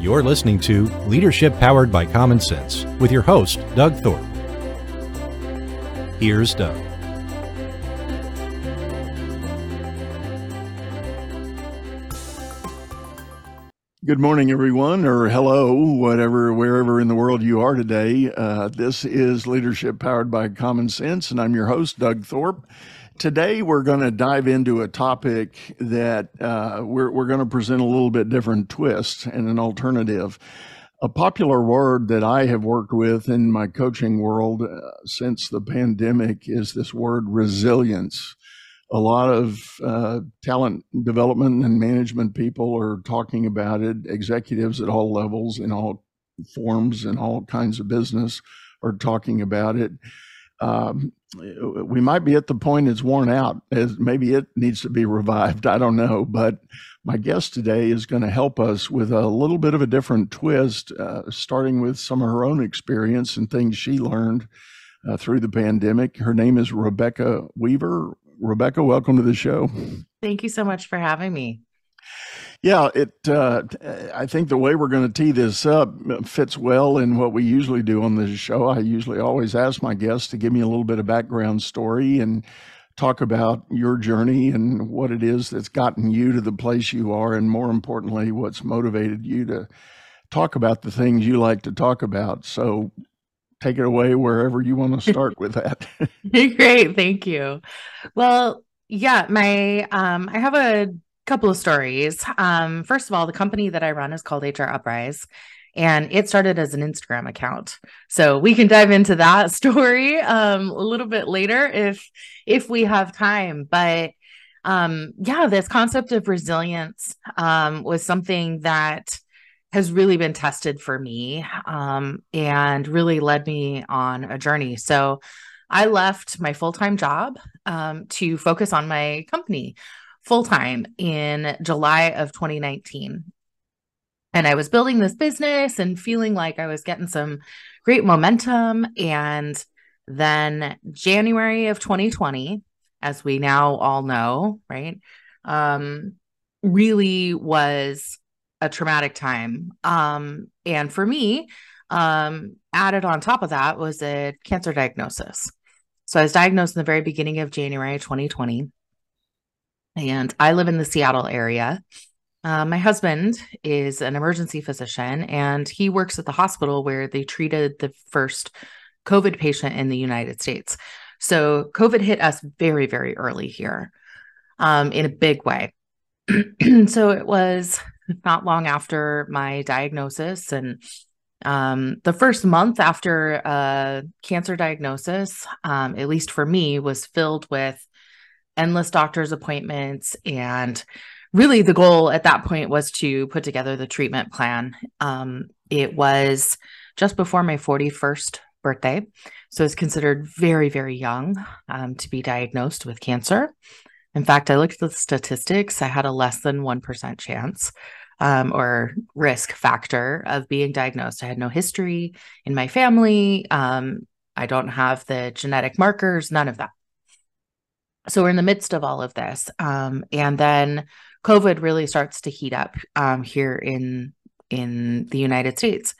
You're listening to Leadership Powered by Common Sense with your host, Doug Thorpe. Here's Doug. Good morning, everyone, or hello, whatever, wherever in the world you are today. Uh, this is Leadership Powered by Common Sense, and I'm your host, Doug Thorpe. Today, we're going to dive into a topic that uh, we're, we're going to present a little bit different twist and an alternative. A popular word that I have worked with in my coaching world uh, since the pandemic is this word resilience. A lot of uh, talent development and management people are talking about it. Executives at all levels, in all forms, and all kinds of business are talking about it. Um, we might be at the point it's worn out. As maybe it needs to be revived. I don't know. But my guest today is going to help us with a little bit of a different twist uh, starting with some of her own experience and things she learned uh, through the pandemic. Her name is rebecca weaver. Rebecca welcome to the show. Thank you so much for having me yeah, it. Uh, I think the way we're going to tee this up fits well in what we usually do on this show. I usually always ask my guests to give me a little bit of background story and talk about your journey and what it is that's gotten you to the place you are, and more importantly, what's motivated you to talk about the things you like to talk about. So, take it away wherever you want to start with that. Great, thank you. Well, yeah, my um, I have a couple of stories. Um, first of all, the company that I run is called HR Uprise, and it started as an Instagram account. So we can dive into that story um, a little bit later if if we have time. But um, yeah, this concept of resilience um, was something that has really been tested for me um, and really led me on a journey. So I left my full time job um, to focus on my company full time in July of 2019. And I was building this business and feeling like I was getting some great momentum. And then January of 2020, as we now all know, right, um, really was a traumatic time. Um, and for me, um, added on top of that was a cancer diagnosis. So I was diagnosed in the very beginning of January 2020 and I live in the Seattle area. Uh, my husband is an emergency physician and he works at the hospital where they treated the first COVID patient in the United States. So COVID hit us very, very early here um, in a big way. so it was not long after my diagnosis and um, the first month after a cancer diagnosis, um, at least for me, was filled with endless doctor's appointments. And really the goal at that point was to put together the treatment plan. Um, it was just before my 41st birthday. So it's considered very very young um, to be diagnosed with cancer. In fact i looked at the statistics. I had a less than 1% chance um, or risk factor of being diagnosed. I had no history in my family. Um, i don't have the genetic markers none of that so we're in the midst of all of this um, and then covid really starts to heat up um, here in in the united states.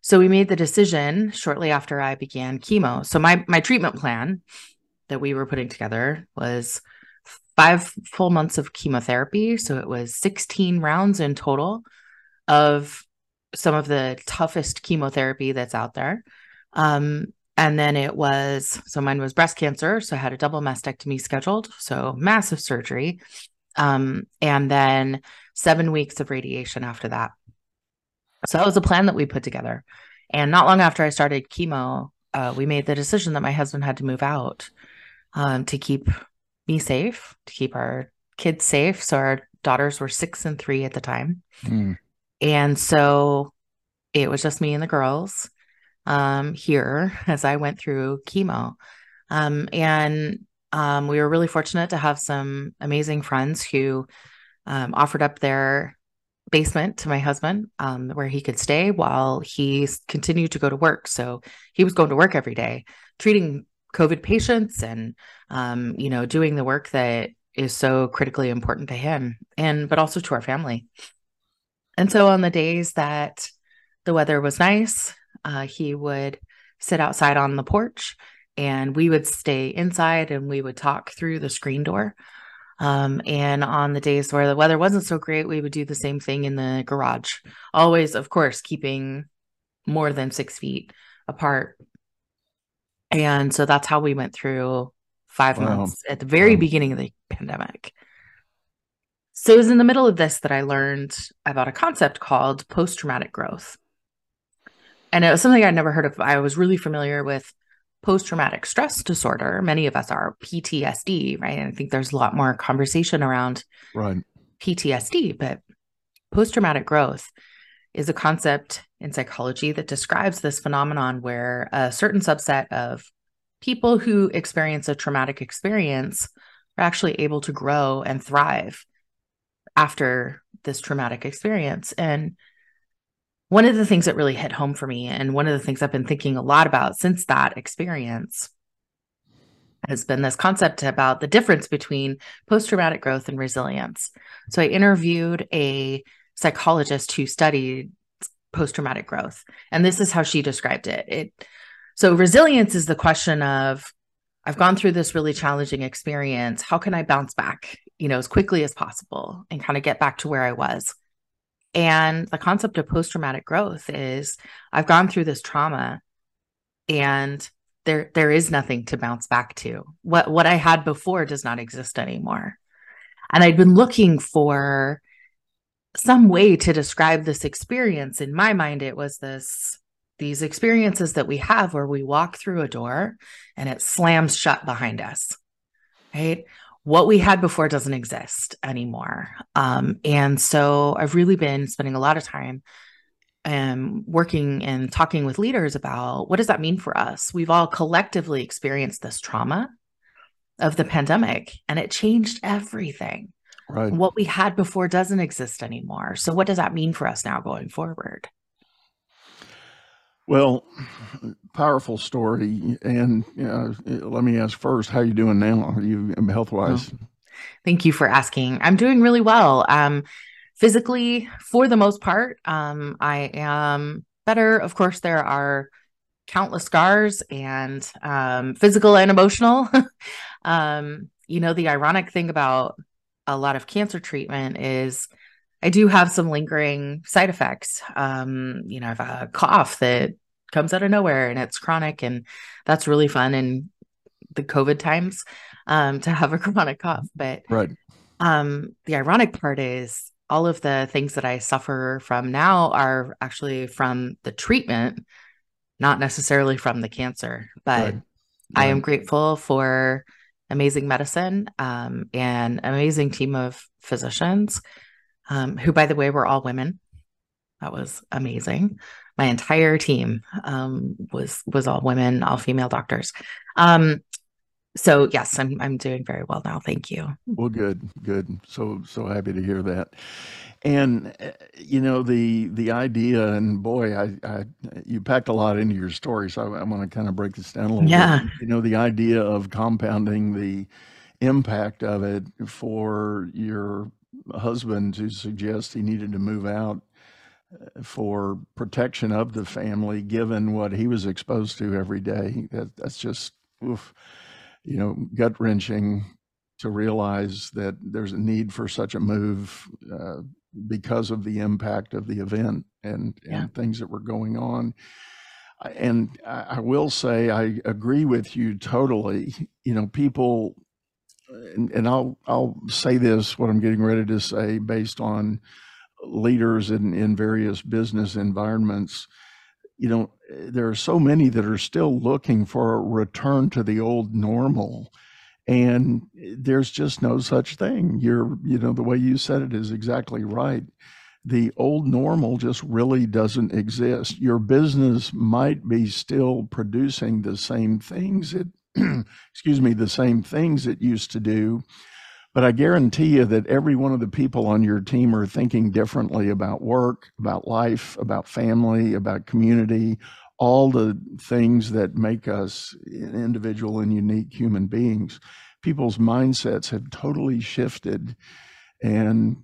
So we made the decision shortly after i began chemo. So my my treatment plan that we were putting together was five full months of chemotherapy. So it was 16 rounds in total of some of the toughest chemotherapy that's out there. Um, and then it was, so mine was breast cancer. So I had a double mastectomy scheduled. So massive surgery. Um, and then seven weeks of radiation after that. So that was a plan that we put together. And not long after I started chemo, uh, we made the decision that my husband had to move out um, to keep me safe, to keep our kids safe. So our daughters were six and three at the time. Mm. And so it was just me and the girls um, here as I went through chemo. Um, and um, we were really fortunate to have some amazing friends who um, offered up their basement to my husband um, where he could stay while he continued to go to work. So he was going to work every day, treating COVID patients and, um, you know, doing the work that is so critically important to him and, but also to our family. And so on the days that the weather was nice, uh, he would sit outside on the porch and we would stay inside and we would talk through the screen door. Um, and on the days where the weather wasn't so great, we would do the same thing in the garage. Always, of course, keeping more than six feet apart. And so that's how we went through five wow. months at the very wow. beginning of the pandemic. So it was in the middle of this that I learned about a concept called post traumatic growth. And it was something I'd never heard of. I was really familiar with post traumatic stress disorder. Many of us are PTSD, right? And I think there's a lot more conversation around right. PTSD, but post traumatic growth is a concept in psychology that describes this phenomenon where a certain subset of people who experience a traumatic experience are actually able to grow and thrive after this traumatic experience. And one of the things that really hit home for me, and one of the things I've been thinking a lot about since that experience, has been this concept about the difference between post traumatic growth and resilience. So I interviewed a psychologist who studied post traumatic growth, and this is how she described it. It so resilience is the question of I've gone through this really challenging experience. How can I bounce back, you know, as quickly as possible and kind of get back to where I was? And the concept of post traumatic growth is I've gone through this trauma and there there is nothing to bounce back to. What what I had before does not exist anymore. And I'd been looking for some way to describe this experience. In my mind it was this these experiences that we have where we walk through a door and it slams shut behind us, right? What we had before doesn't exist anymore. Um, and so I've really been spending a lot of time um, working and talking with leaders about what does that mean for us? We've all collectively experienced this trauma of the pandemic and it changed everything. Right. What we had before doesn't exist anymore. So, what does that mean for us now going forward? Well, powerful story. And know, let me ask first, how you doing now? Are you health wise? Oh, thank you for asking. I'm doing really well. Um, physically, for the most part, um, I am better. Of course, there are countless scars and um, physical and emotional. um, you know, the ironic thing about a lot of cancer treatment is I do have some lingering side effects. Um, you know, I have a cough that comes out of nowhere and it's chronic, and that's really fun in the COVID times um, to have a chronic cough. But right. um, the ironic part is all of the things that I suffer from now are actually from the treatment, not necessarily from the cancer. But right. Right. I am grateful for amazing medicine um, and amazing team of physicians um, who, by the way, were all women. That was amazing. My entire team um, was was all women, all female doctors. Um, so yes, I'm I'm doing very well now. Thank you. Well, good, good. So so happy to hear that. And uh, you know the the idea, and boy, I, I you packed a lot into your story, so I, am going to kind of break this down a little yeah. bit. You know the idea of compounding the impact of it for your husband to suggest he needed to move out uh, for protection of the family, given what he was exposed to every day. That, that's just, oof, you know, gut wrenching to realize that there's a need for such a move uh, because of the impact of the event and, yeah. and things that were going on. And I will say, I agree with you totally. You know, people and, and I'll I'll say this what I'm getting ready to say based on leaders in in various business environments. You know, there are so many that are still looking for a return to the old normal. And there's just no such thing. You're, you know, the way you said it is exactly right the old normal just really doesn't exist. Your business might be still producing the same things it excuse me, the same things it used to do. But I guarantee you that every one of the people on your team are thinking differently about work, about life, about family, about community, all the things that make us individual and unique human beings. People's mindsets have totally shifted. And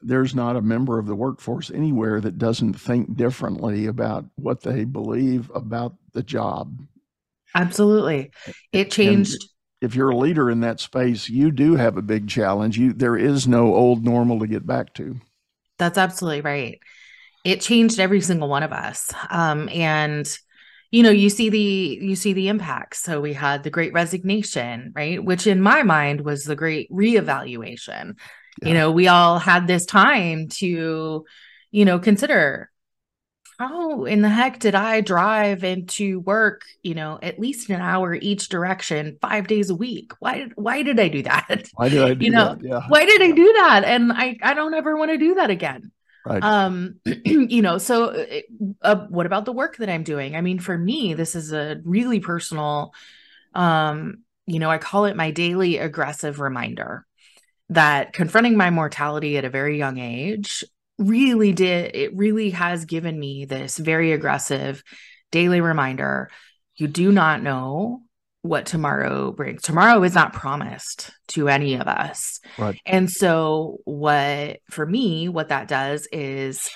there's not a member of the workforce anywhere that doesn't think differently about what they believe about the job. Absolutely. It changed. And if you're a leader in that space, you do have a big challenge. You there is no old normal to get back to. That's absolutely right. It changed every single one of us. Um, and you know, you see the you see the impacts. So we had the great resignation, right? Which in my mind was the great reevaluation. Yeah. You know, we all had this time to, you know, consider how in the heck did I drive into work, you know, at least an hour each direction, five days a week? Why did why did I do that? Why did I do you know, that? Yeah. Why did I do that? And I I don't ever want to do that again. Right. Um, you know, so uh, what about the work that I'm doing? I mean, for me, this is a really personal um, you know, I call it my daily aggressive reminder that confronting my mortality at a very young age really did it really has given me this very aggressive daily reminder. You do not know what tomorrow brings. Tomorrow is not promised to any of us. Right. And so what for me what that does is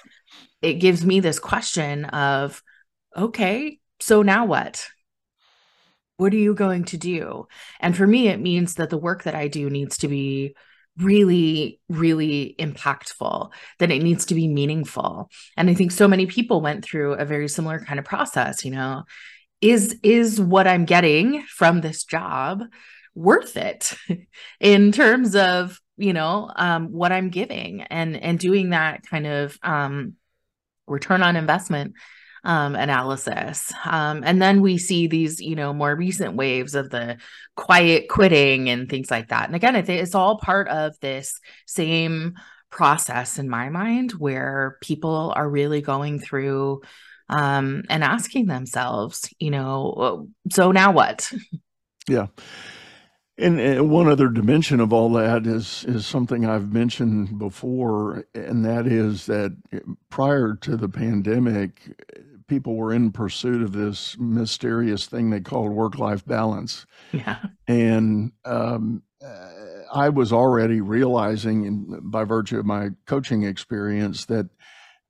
it gives me this question of okay so now what? What are you going to do? And for me it means that the work that i do needs to be really really impactful that it needs to be meaningful. And i think so many people went through a very similar kind of process you know is is what i'm getting from this job worth it in terms of you know um, what i'm giving? And and doing that kind of um, return on investment um, analysis. Um, and then we see these, you know, more recent waves of the quiet quitting and things like that. And again, it's all part of this same process in my mind where people are really going through um, and asking themselves, you know, so now what? Yeah. And, and, one other dimension of all that is is something I've mentioned before, and that is that prior to the pandemic, people were in pursuit of this mysterious thing they called work life balance. Yeah. And um, uh, I was already realizing, in, by virtue of my coaching experience, that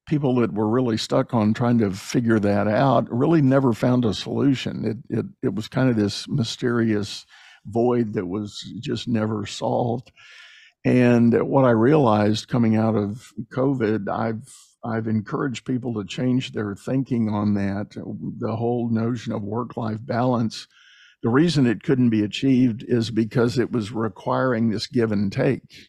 people that were really stuck on trying to figure that out really never found a solution. It, it, it was kind of this mysterious void that was just never solved. And what I realized coming out of COVID, I've I've encouraged people to change their thinking on that. The whole notion of work life balance. The reason it couldn't be achieved is because it was requiring this give and take.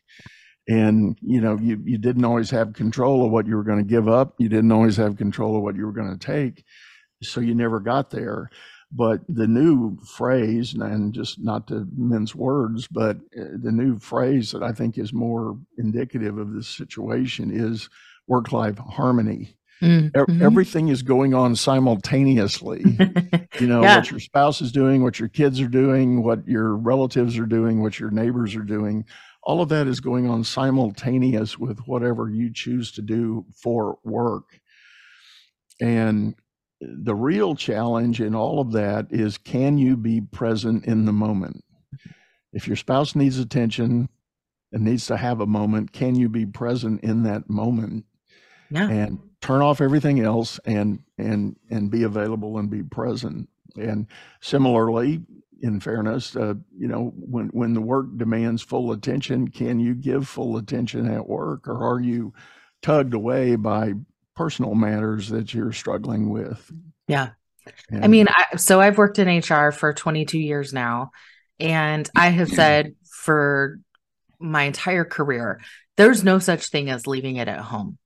And you know, you, you didn't always have control of what you were going to give up. You didn't always have control of what you were going to take. So you never got there. But the new phrase, and just not to mince words, but uh, the new phrase that I think is more indicative of this situation is work life harmony. Mm-hmm. Everything is going on simultaneously. you know, yeah. what your spouse is doing, what your kids are doing, what your relatives are doing, what your neighbors are doing. All of that is going on simultaneous with whatever you choose to do for work. And the real challenge in all of that is can you be present in the moment? If your spouse needs attention and needs to have a moment, can you be present in that moment? Yeah. and turn off everything else and and and be available and be present. And similarly in fairness uh, you know when when the work demands full attention can you give full attention at work or are you tugged away by personal matters that you're struggling with? Yeah. And, i mean I, so i've worked in hr for 22 years now and i have said for my entire career there's no such thing as leaving it at home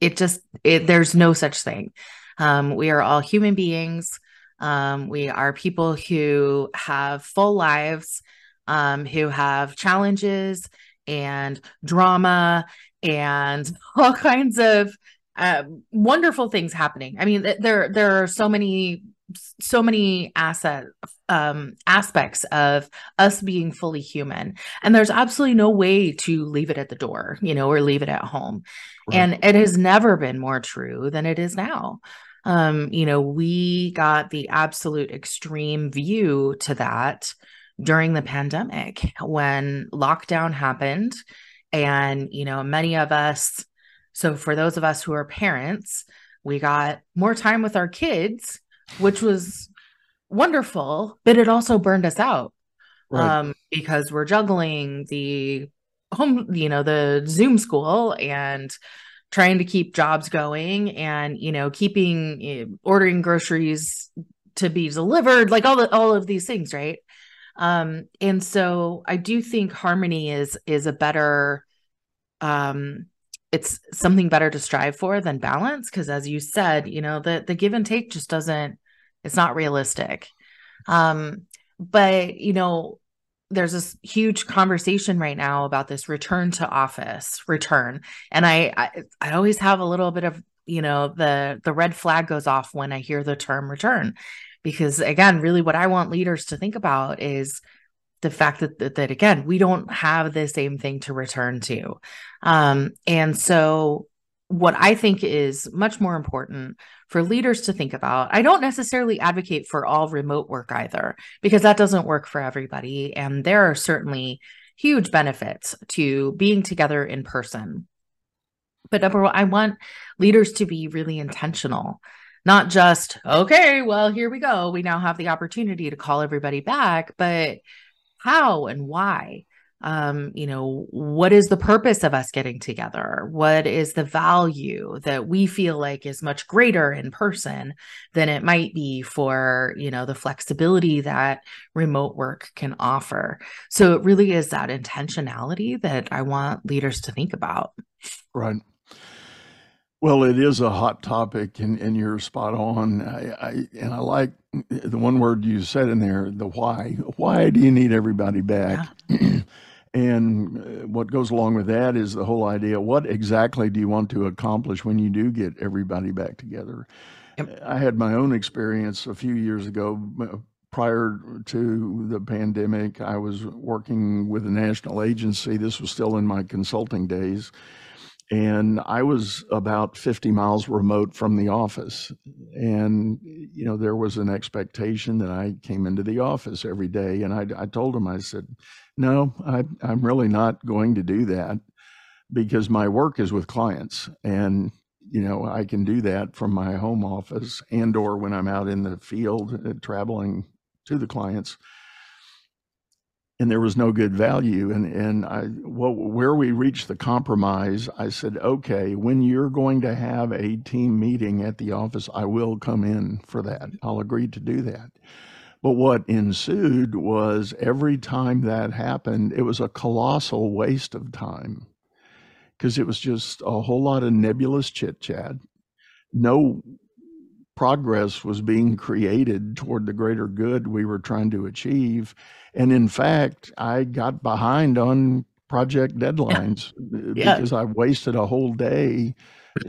it just it, there's no such thing. Um, we are all human beings. Um, we are people who have full lives um, who have challenges and drama and all kinds of uh, wonderful things happening. I mean there there are so many so many asset um, aspects of us being fully human. And there's absolutely no way to leave it at the door you know or leave it at home right. and it has never been more true than it is now um, you know we got the absolute extreme view to that during the pandemic when lockdown happened And, you know, many of us, so for those of us who are parents, we got more time with our kids, which was wonderful, but it also burned us out. Right. Um, because we're juggling the home, you know, the Zoom school and trying to keep jobs going and, you know, keeping know, ordering groceries to be delivered, like all the all of these things, right? Um, and so I do think harmony is is a better um it's something better to strive for than balance because as you said you know the the give and take just doesn't it's not realistic um but you know there's this huge conversation right now about this return to office return. And I, I i always have a little bit of you know the the red flag goes off when i hear the term return. Because again really what i want leaders to think about is the fact that, that, that again we don't have the same thing to return to. Um, and so what i think is much more important for leaders to think about. I don't necessarily advocate for all remote work either because that doesn't work for everybody and there are certainly huge benefits to being together in person. But number one i want leaders to be really intentional not just okay well here we go. We now have the opportunity to call everybody back but how and why um you know what is the purpose of us getting together what is the value that we feel like is much greater in person than it might be for you know the flexibility that remote work can offer so it really is that intentionality that i want leaders to think about right well, it is a hot topic, and, and you're spot on. I, I, and I like the one word you said in there, the why. Why do you need everybody back? Yeah. and uh, what goes along with that is the whole idea: what exactly do you want to accomplish when you do get everybody back together? Yep. I had my own experience a few years ago. Uh, prior to the pandemic, I was working with a national agency. This was still in my consulting days and I was about 50 miles remote from the office. And, you know, there was an expectation that I came into the office every day. And I, I told him, I said, no, I, I'm really not going to do that because my work is with clients. And, you know, I can do that from my home office and or when I'm out in the field uh, traveling to the clients and there was no good value. And and I well, where we reached the compromise, I said, okay, when you're going to have a team meeting at the office, I will come in for that. I'll agree to do that. But what ensued was every time that happened, it was a colossal waste of time because it was just a whole lot of nebulous chit chat. No progress was being created toward the greater good we were trying to achieve. And in fact, I got behind on project deadlines yeah. because I wasted a whole day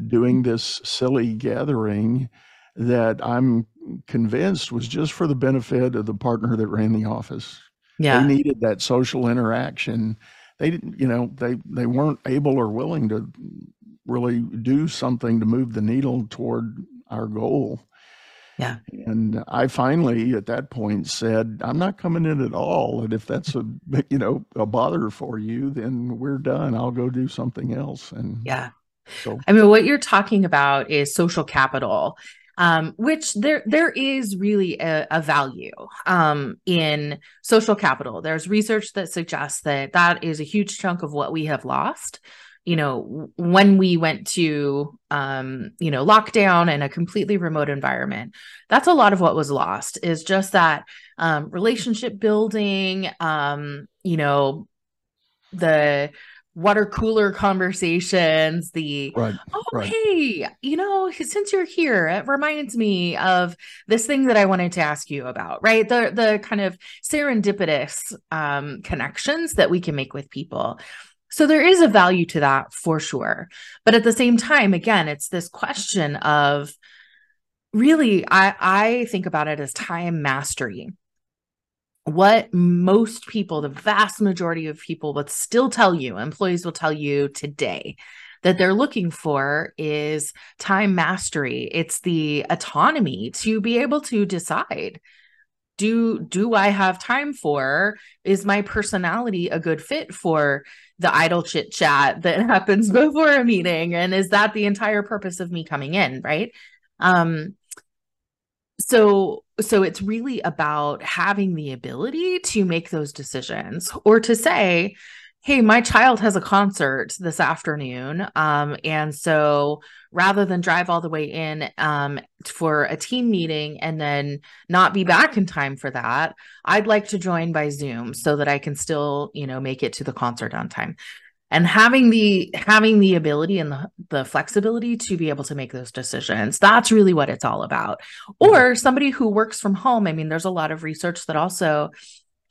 doing this silly gathering that I'm convinced was just for the benefit of the partner that ran the office. Yeah. They needed that social interaction. They didn't, you know, they they weren't able or willing to really do something to move the needle toward our goal. Yeah. And I finally, at that point, said, I'm not coming in at all. And if that's a, you know, a bother for you, then we're done. I'll go do something else. And yeah. So, I mean, what you're talking about is social capital. Um, which there there is really a, a value um, in social capital. There's research that suggests that that is a huge chunk of what we have lost you know when we went to um you know lockdown and a completely remote environment that's a lot of what was lost is just that um relationship building um you know the water cooler conversations the right, oh right. hey you know since you're here it reminds me of this thing that i wanted to ask you about right the the kind of serendipitous um connections that we can make with people so there is a value to that for sure. But at the same time, again, it's this question of really, I, I think about it as time mastery. What most people, the vast majority of people would still tell you, employees will tell you today that they're looking for is time mastery. It's the autonomy to be able to decide do do i have time for? Is my personality a good fit for the idle chit chat that happens before a meeting? And is that the entire purpose of me coming in right? Um so so it's really about having the ability to make those decisions or to say hey, my child has a concert this afternoon. Um, and so rather than drive all the way in um, for a team meeting and then not be back in time for that, I'd like to join by Zoom so that I can still, you know, make it to the concert on time. And having the having the ability and the, the flexibility to be able to make those decisions, that's really what it's all about. Mm-hmm. Or somebody who works from home. I mean, there's a lot of research that also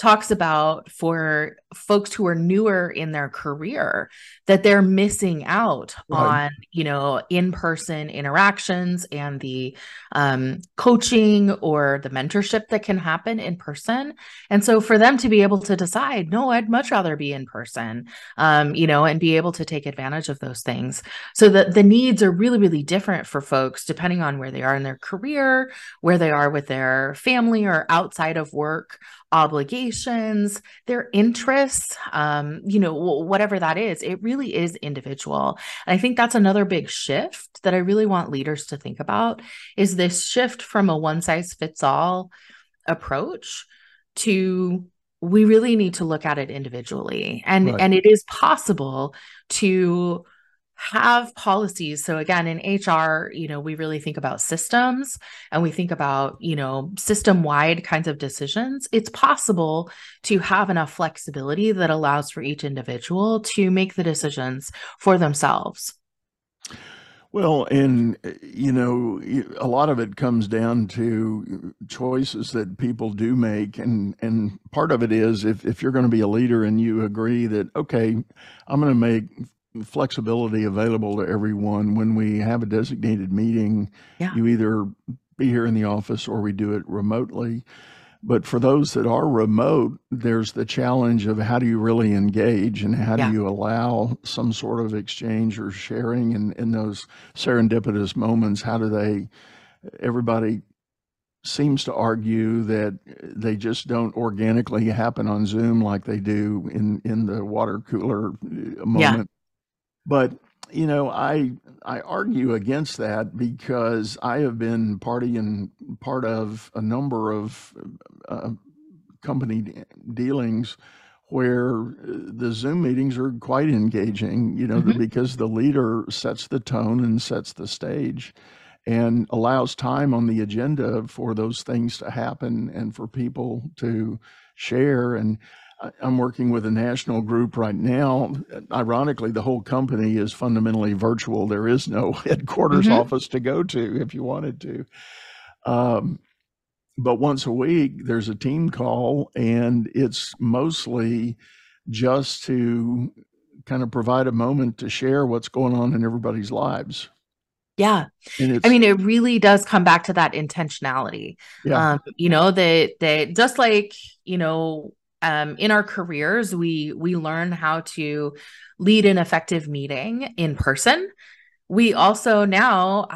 talks about for folks who are newer in their career that they're missing out right. on you know in-person interactions and the um, coaching or the mentorship that can happen in person and so for them to be able to decide no i'd much rather be in person um, you know and be able to take advantage of those things so that the needs are really really different for folks depending on where they are in their career where they are with their family or outside of work obligations, their interests, um, you know, whatever that is, it really is individual. And I think that's another big shift that I really want leaders to think about is this shift from a one size fits all approach to we really need to look at it individually and right. and it is possible to have policies. So again in hr you know we really think about systems and we think about you know system wide kinds of decisions. It's possible to have enough flexibility that allows for each individual to make the decisions for themselves. Well, and you know, a lot of it comes down to choices that people do make, and and part of it is if if you're going to be a leader and you agree that okay, I'm going to make flexibility available to everyone when we have a designated meeting. Yeah. You either be here in the office or we do it remotely. But for those that are remote, there's the challenge of how do you really engage and how yeah. do you allow some sort of exchange or sharing and in those serendipitous moments, how do they everybody seems to argue that they just don't organically happen on Zoom like they do in in the water cooler uh, moment. Yeah. But you know, I I argue against that because I have been party and part of a number of uh, company dealings where the Zoom meetings are quite engaging. You know, mm-hmm. because the leader sets the tone and sets the stage, and allows time on the agenda for those things to happen and for people to share and I'm working with a national group right now. Ironically, the whole company is fundamentally virtual. There is no headquarters mm-hmm. office to go to if you wanted to. Um, but once a week, there's a team call, and it's mostly just to kind of provide a moment to share what's going on in everybody's lives. Yeah. I mean, it really does come back to that intentionality. Yeah. Um, you know, that that just like, you know, um, in our careers, we we learn how to lead an effective meeting in person. We also now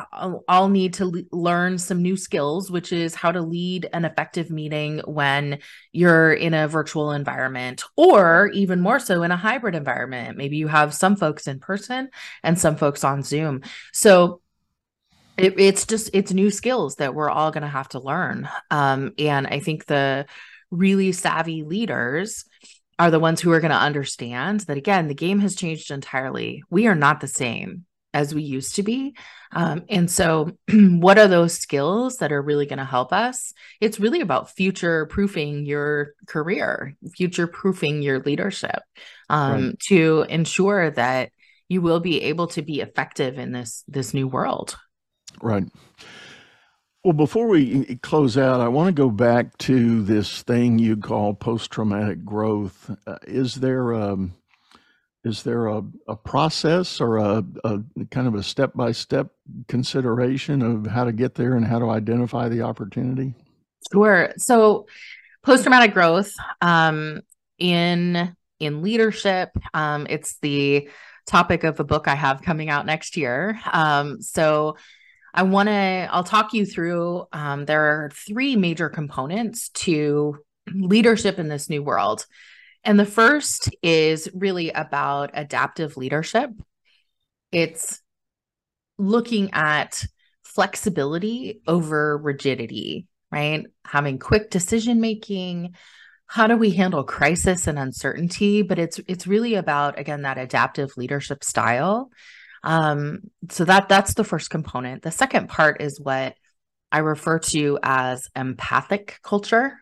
all need to le- learn some new skills, which is how to lead an effective meeting when you're in a virtual environment, or even more so in a hybrid environment. Maybe you have some folks in person and some folks on Zoom. So it, it's just it's new skills that we're all going to have to learn. Um, and I think the really savvy leaders are the ones who are going to understand that again the game has changed entirely. We are not the same as we used to be. Um, and so what are those skills that are really going to help us? It's really about future proofing your career future proofing your leadership um, right. to ensure that you will be able to be effective in this this new world. Right well, before we close out, I want to go back to this thing you call post-traumatic growth. Uh, is there a, um, is there a, a process or a, a kind of a step-by-step consideration of how to get there and how to identify the opportunity? Sure. So, post-traumatic growth um, in in leadership, um, it's the topic of a book I have coming out next year. Um, so I want to, I'll talk you through. Um, there are three major components to leadership in this new world. And the first is really about adaptive leadership. It's looking at flexibility over rigidity, right? Having quick decision making. How do we handle crisis and uncertainty? But it's it's really about again that adaptive leadership style. Um, so that that's the first component. The second part is what I refer to as empathic culture.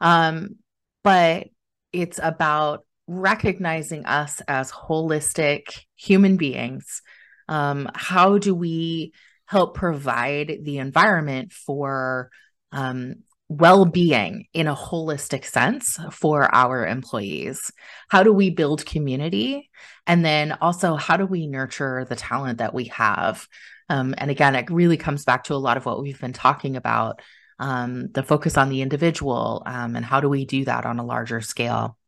Um, but it's about recognizing us as holistic human beings. Um, how do we help provide the environment for um, well being in a holistic sense for our employees? How do we build community? And then also, how do we nurture the talent that we have? Um, and again, it really comes back to a lot of what we've been talking about um, the focus on the individual, um, and how do we do that on a larger scale.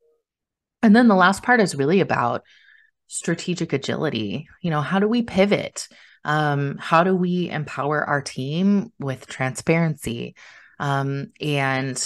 And then the last part is really about strategic agility. You know, how do we pivot? Um, how do we empower our team with transparency? Um, and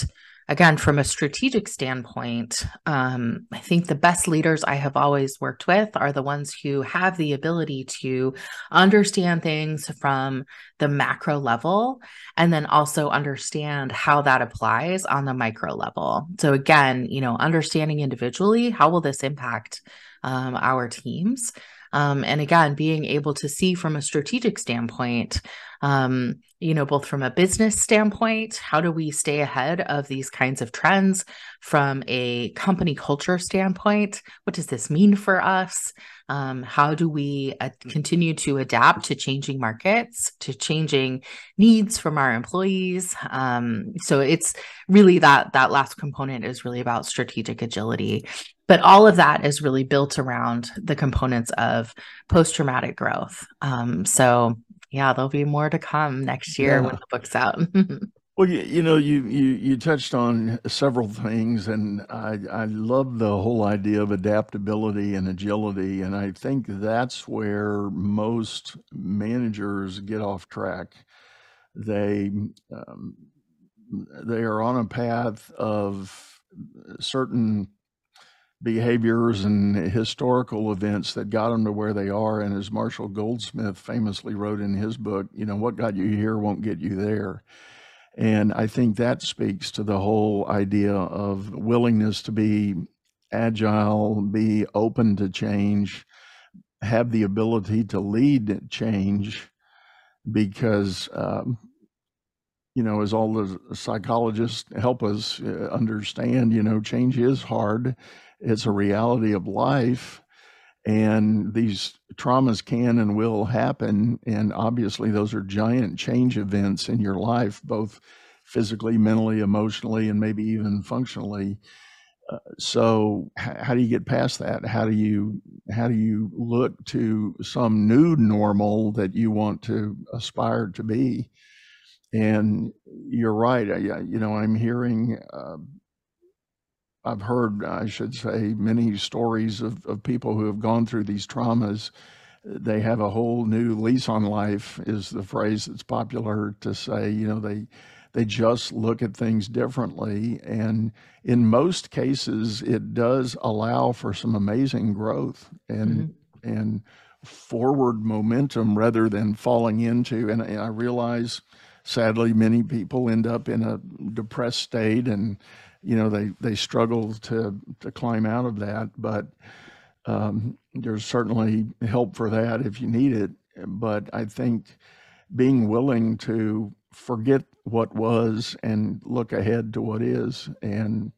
again, from a strategic standpoint, um, I think the best leaders I have always worked with are the ones who have the ability to understand things from the macro level and then also understand how that applies on the micro level. So, again, you know, understanding individually how will this impact um, our teams? Um, and again, being able to see from a strategic standpoint, um, you know, both from a business standpoint, how do we stay ahead of these kinds of trends? From a company culture standpoint, what does this mean for us? Um, how do we uh, continue to adapt to changing markets, to changing needs from our employees? Um, so it's really that that last component is really about strategic agility but all of that is really built around the components of post-traumatic growth. Um, so yeah there'll be more to come next year yeah. when the book's out. Well you, you, know you, you you touched on several things and I, I love the whole idea of adaptability and agility and i think that's where most managers get off track. They um, they are on a path of certain behaviors and historical events that got them to where they are. And as Marshall Goldsmith famously wrote in his book, you know, what got you here won't get you there. And I think that speaks to the whole idea of willingness to be agile, be open to change, have the ability to lead change because um, you know, as all the psychologists help us uh, understand, you know, change is hard it's a reality of life and these traumas can and will happen and obviously those are giant change events in your life both physically mentally emotionally and maybe even functionally. Uh, so how do you get past that? How do you how do you look to some new normal that you want to aspire to be? And you're right I, you know i'm hearing uh, I've heard, I should say, many stories of, of people who have gone through these traumas. They have a whole new lease on life, is the phrase that's popular to say. You know, they they just look at things differently, and in most cases, it does allow for some amazing growth and mm-hmm. and forward momentum rather than falling into. And, and I realize, sadly, many people end up in a depressed state and you know they they struggle to to climb out of that but um, there's certainly help for that if you need it but i think being willing to forget what was and look ahead to what is and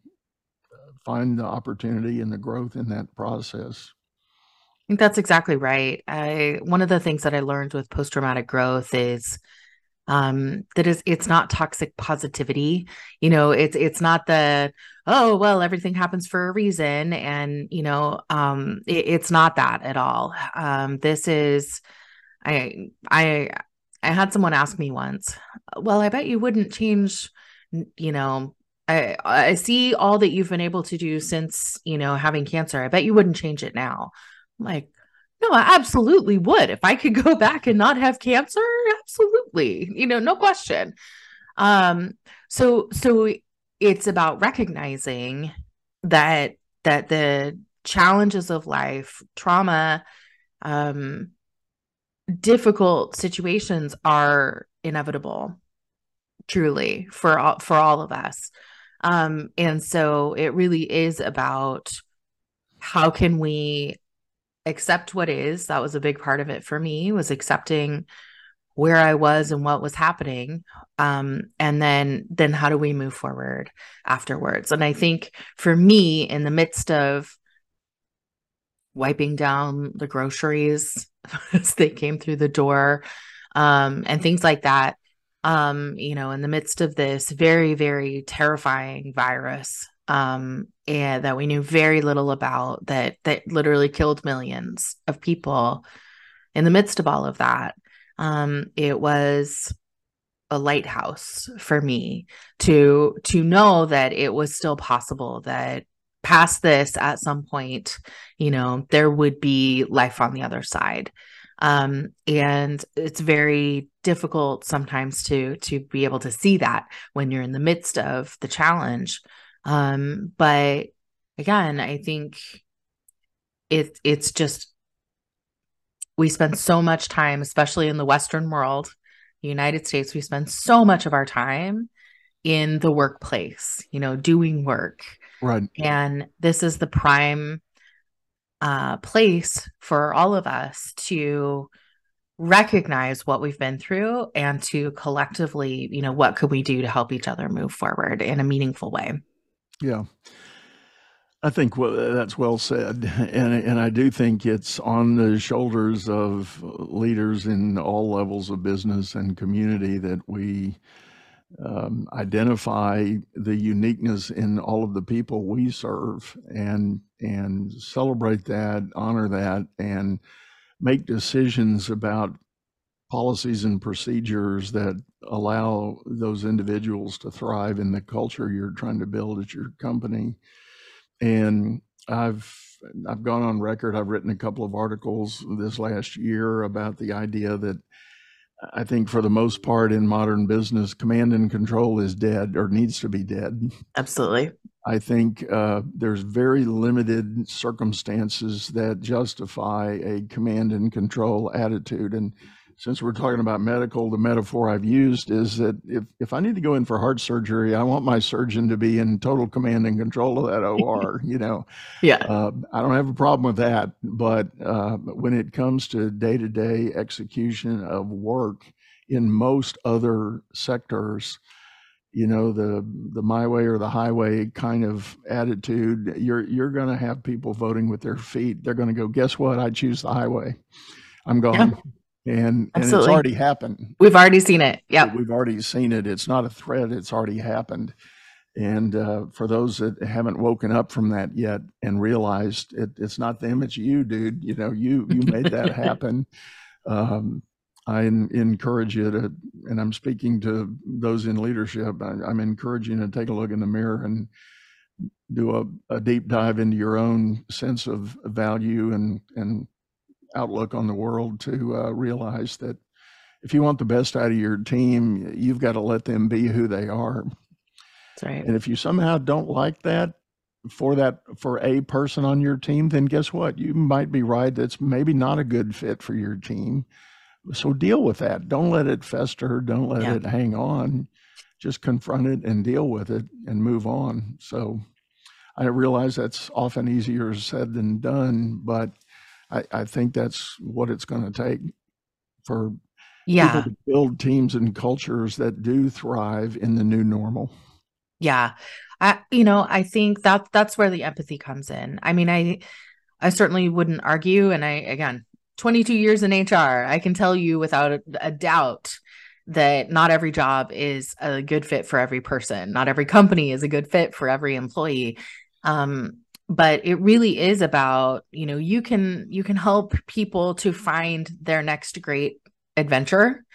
find the opportunity and the growth in that process I think that's exactly right. I one of the things that I learned with post traumatic growth is um, that is it's not toxic positivity. You know it's it's not the oh well everything happens for a reason and you know um, it, it's not that at all. Um, this is i i i had someone ask me once well i bet you wouldn't change you know I, I see all that you've been able to do since you know having cancer. I bet you wouldn't change it now. I'm like No, I absolutely would. If I could go back and not have cancer, absolutely. You know, no question. Um so so it's about recognizing that that the challenges of life, trauma, um difficult situations are inevitable truly for all for all of us um and so it really is about how can we accept what is that was a big part of it for me was accepting where i was and what was happening um and then then how do we move forward afterwards? And i think for me in the midst of wiping down the groceries as they came through the door um, and things like that um, you know in the midst of this very very terrifying virus um, and that we knew very little about that that literally killed millions of people in the midst of all of that. Um, it was a lighthouse for me to to know that it was still possible that past this at some point you know there would be life on the other side. Um, and it's very difficult sometimes to to be able to see that when you're in the midst of the challenge um, but again i think it it's just we spend so much time especially in the western world the united states we spend so much of our time in the workplace you know doing work Right. and this is the prime uh, place for all of us to recognize what we've been through and to collectively, you know, what could we do to help each other move forward in a meaningful way. Yeah. I think that's well said, and and I do think it's on the shoulders of leaders in all levels of business and community that we um, identify the uniqueness in all of the people we serve and and celebrate that, honor that, and make decisions about policies and procedures that allow those individuals to thrive in the culture you're trying to build at your company. And I've I've gone on record. I've written a couple of articles this last year about the idea that I think for the most part in modern business, command and control is dead or needs to be dead. Absolutely. I think uh, there's very limited circumstances that justify a command and control attitude. And since we're talking about medical, the metaphor I've used is that if, if I need to go in for heart surgery, I want my surgeon to be in total command and control of that OR. you know, Yeah. uh, I don't have a problem with that. But uh, when it comes to day to day execution of work in most other sectors, you know the the my way or the highway kind of attitude you're you're going to have people voting with their feet they're going to go guess what i choose the highway i'm gone and and it's already happened. We've already seen it. Yep. we've already seen it. It's not a threat. It's already happened. And uh, for those that haven't woken up from that yet and realized it, it's not them it's you dude. You know you you made that happen. Um, I en- encourage you to, and I'm speaking to those in leadership, I, I'm encouraging you to take a look in the mirror and do a, a deep dive into your own sense of value and, and outlook on the world to uh, realize that if you want the best out of your team, you've got to let them be who they are. That's right. And if you somehow don't like that for that for a person on your team, then guess what? You might be right. That's maybe not a good fit for your team. So deal with that. Don't let it fester. Don't let Yeah. it hang on. Just confront it and deal with it and move on. So I realize that's often easier said than done, but I, I think that's what it's going to take for Yeah. people to build teams and cultures that do thrive in the new normal. Yeah. I you know, I think that that's where the empathy comes in. I mean, I I certainly wouldn't argue and I again, 22 years in HR, I can tell you without a, a doubt that not every job is a good fit for every person. Not every company is a good fit for every employee. Um but it really is about, you know, you can you can help people to find their next great adventure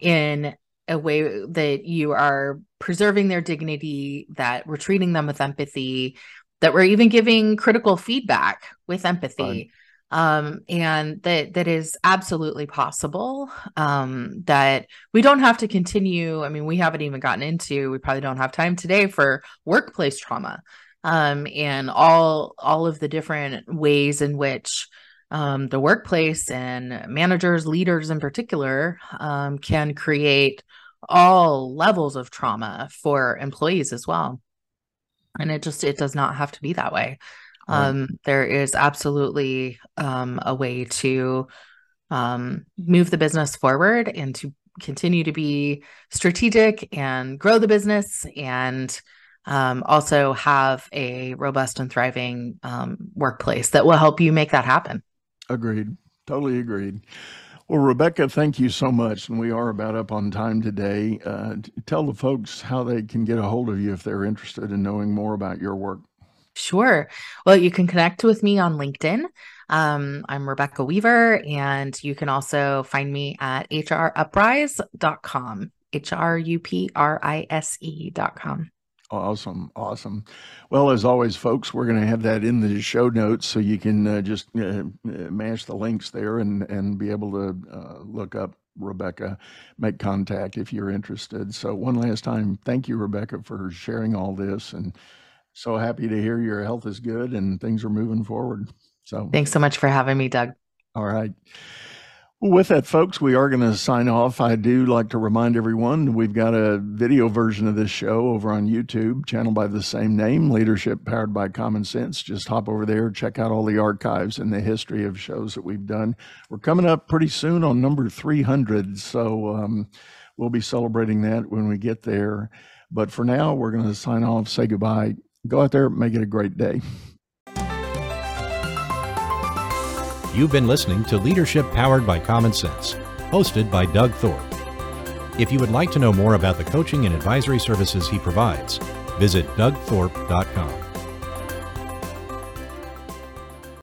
in a way that you are preserving their dignity, that we're treating them with empathy, that we're even giving critical feedback with empathy. um, and that that is absolutely possible. Um, that we don't have to continue. I mean, we haven't even gotten into. We probably don't have time today for workplace trauma, um, and all all of the different ways in which um, the workplace and managers, leaders in particular, um, can create all levels of trauma for employees as well. And it just it does not have to be that way. Right. Um, there is absolutely um, a way to um, move the business forward and to continue to be strategic and grow the business and um, also have a robust and thriving um, workplace that will help you make that happen. Agreed. Totally agreed. Well, Rebecca, thank you so much. And we are about up on time today. Uh, tell the folks how they can get a hold of you if they're interested in knowing more about your work. Sure. Well, you can connect with me on LinkedIn. Um, I'm Rebecca Weaver, and you can also find me at hruprise.com, H R U P R I S E.com. Awesome. Awesome. Well, as always, folks, we're going to have that in the show notes so you can uh, just uh, uh, mash the links there and, and be able to uh, look up Rebecca, make contact if you're interested. So, one last time, thank you, Rebecca, for sharing all this. And so happy to hear your health is good and things are moving forward. So, thanks so much for having me, Doug. All right. With that, folks, we are going to sign off. I do like to remind everyone we've got a video version of this show over on YouTube, channel by the same name, Leadership Powered by Common Sense. Just hop over there, check out all the archives and the history of shows that we've done. We're coming up pretty soon on number 300, so um, we'll be celebrating that when we get there. But for now, we're going to sign off, say goodbye. Go out there, make it a great day. You've been listening to Leadership Powered by Common Sense, hosted by Doug Thorpe. If you would like to know more about the coaching and advisory services he provides, visit dougthorpe.com.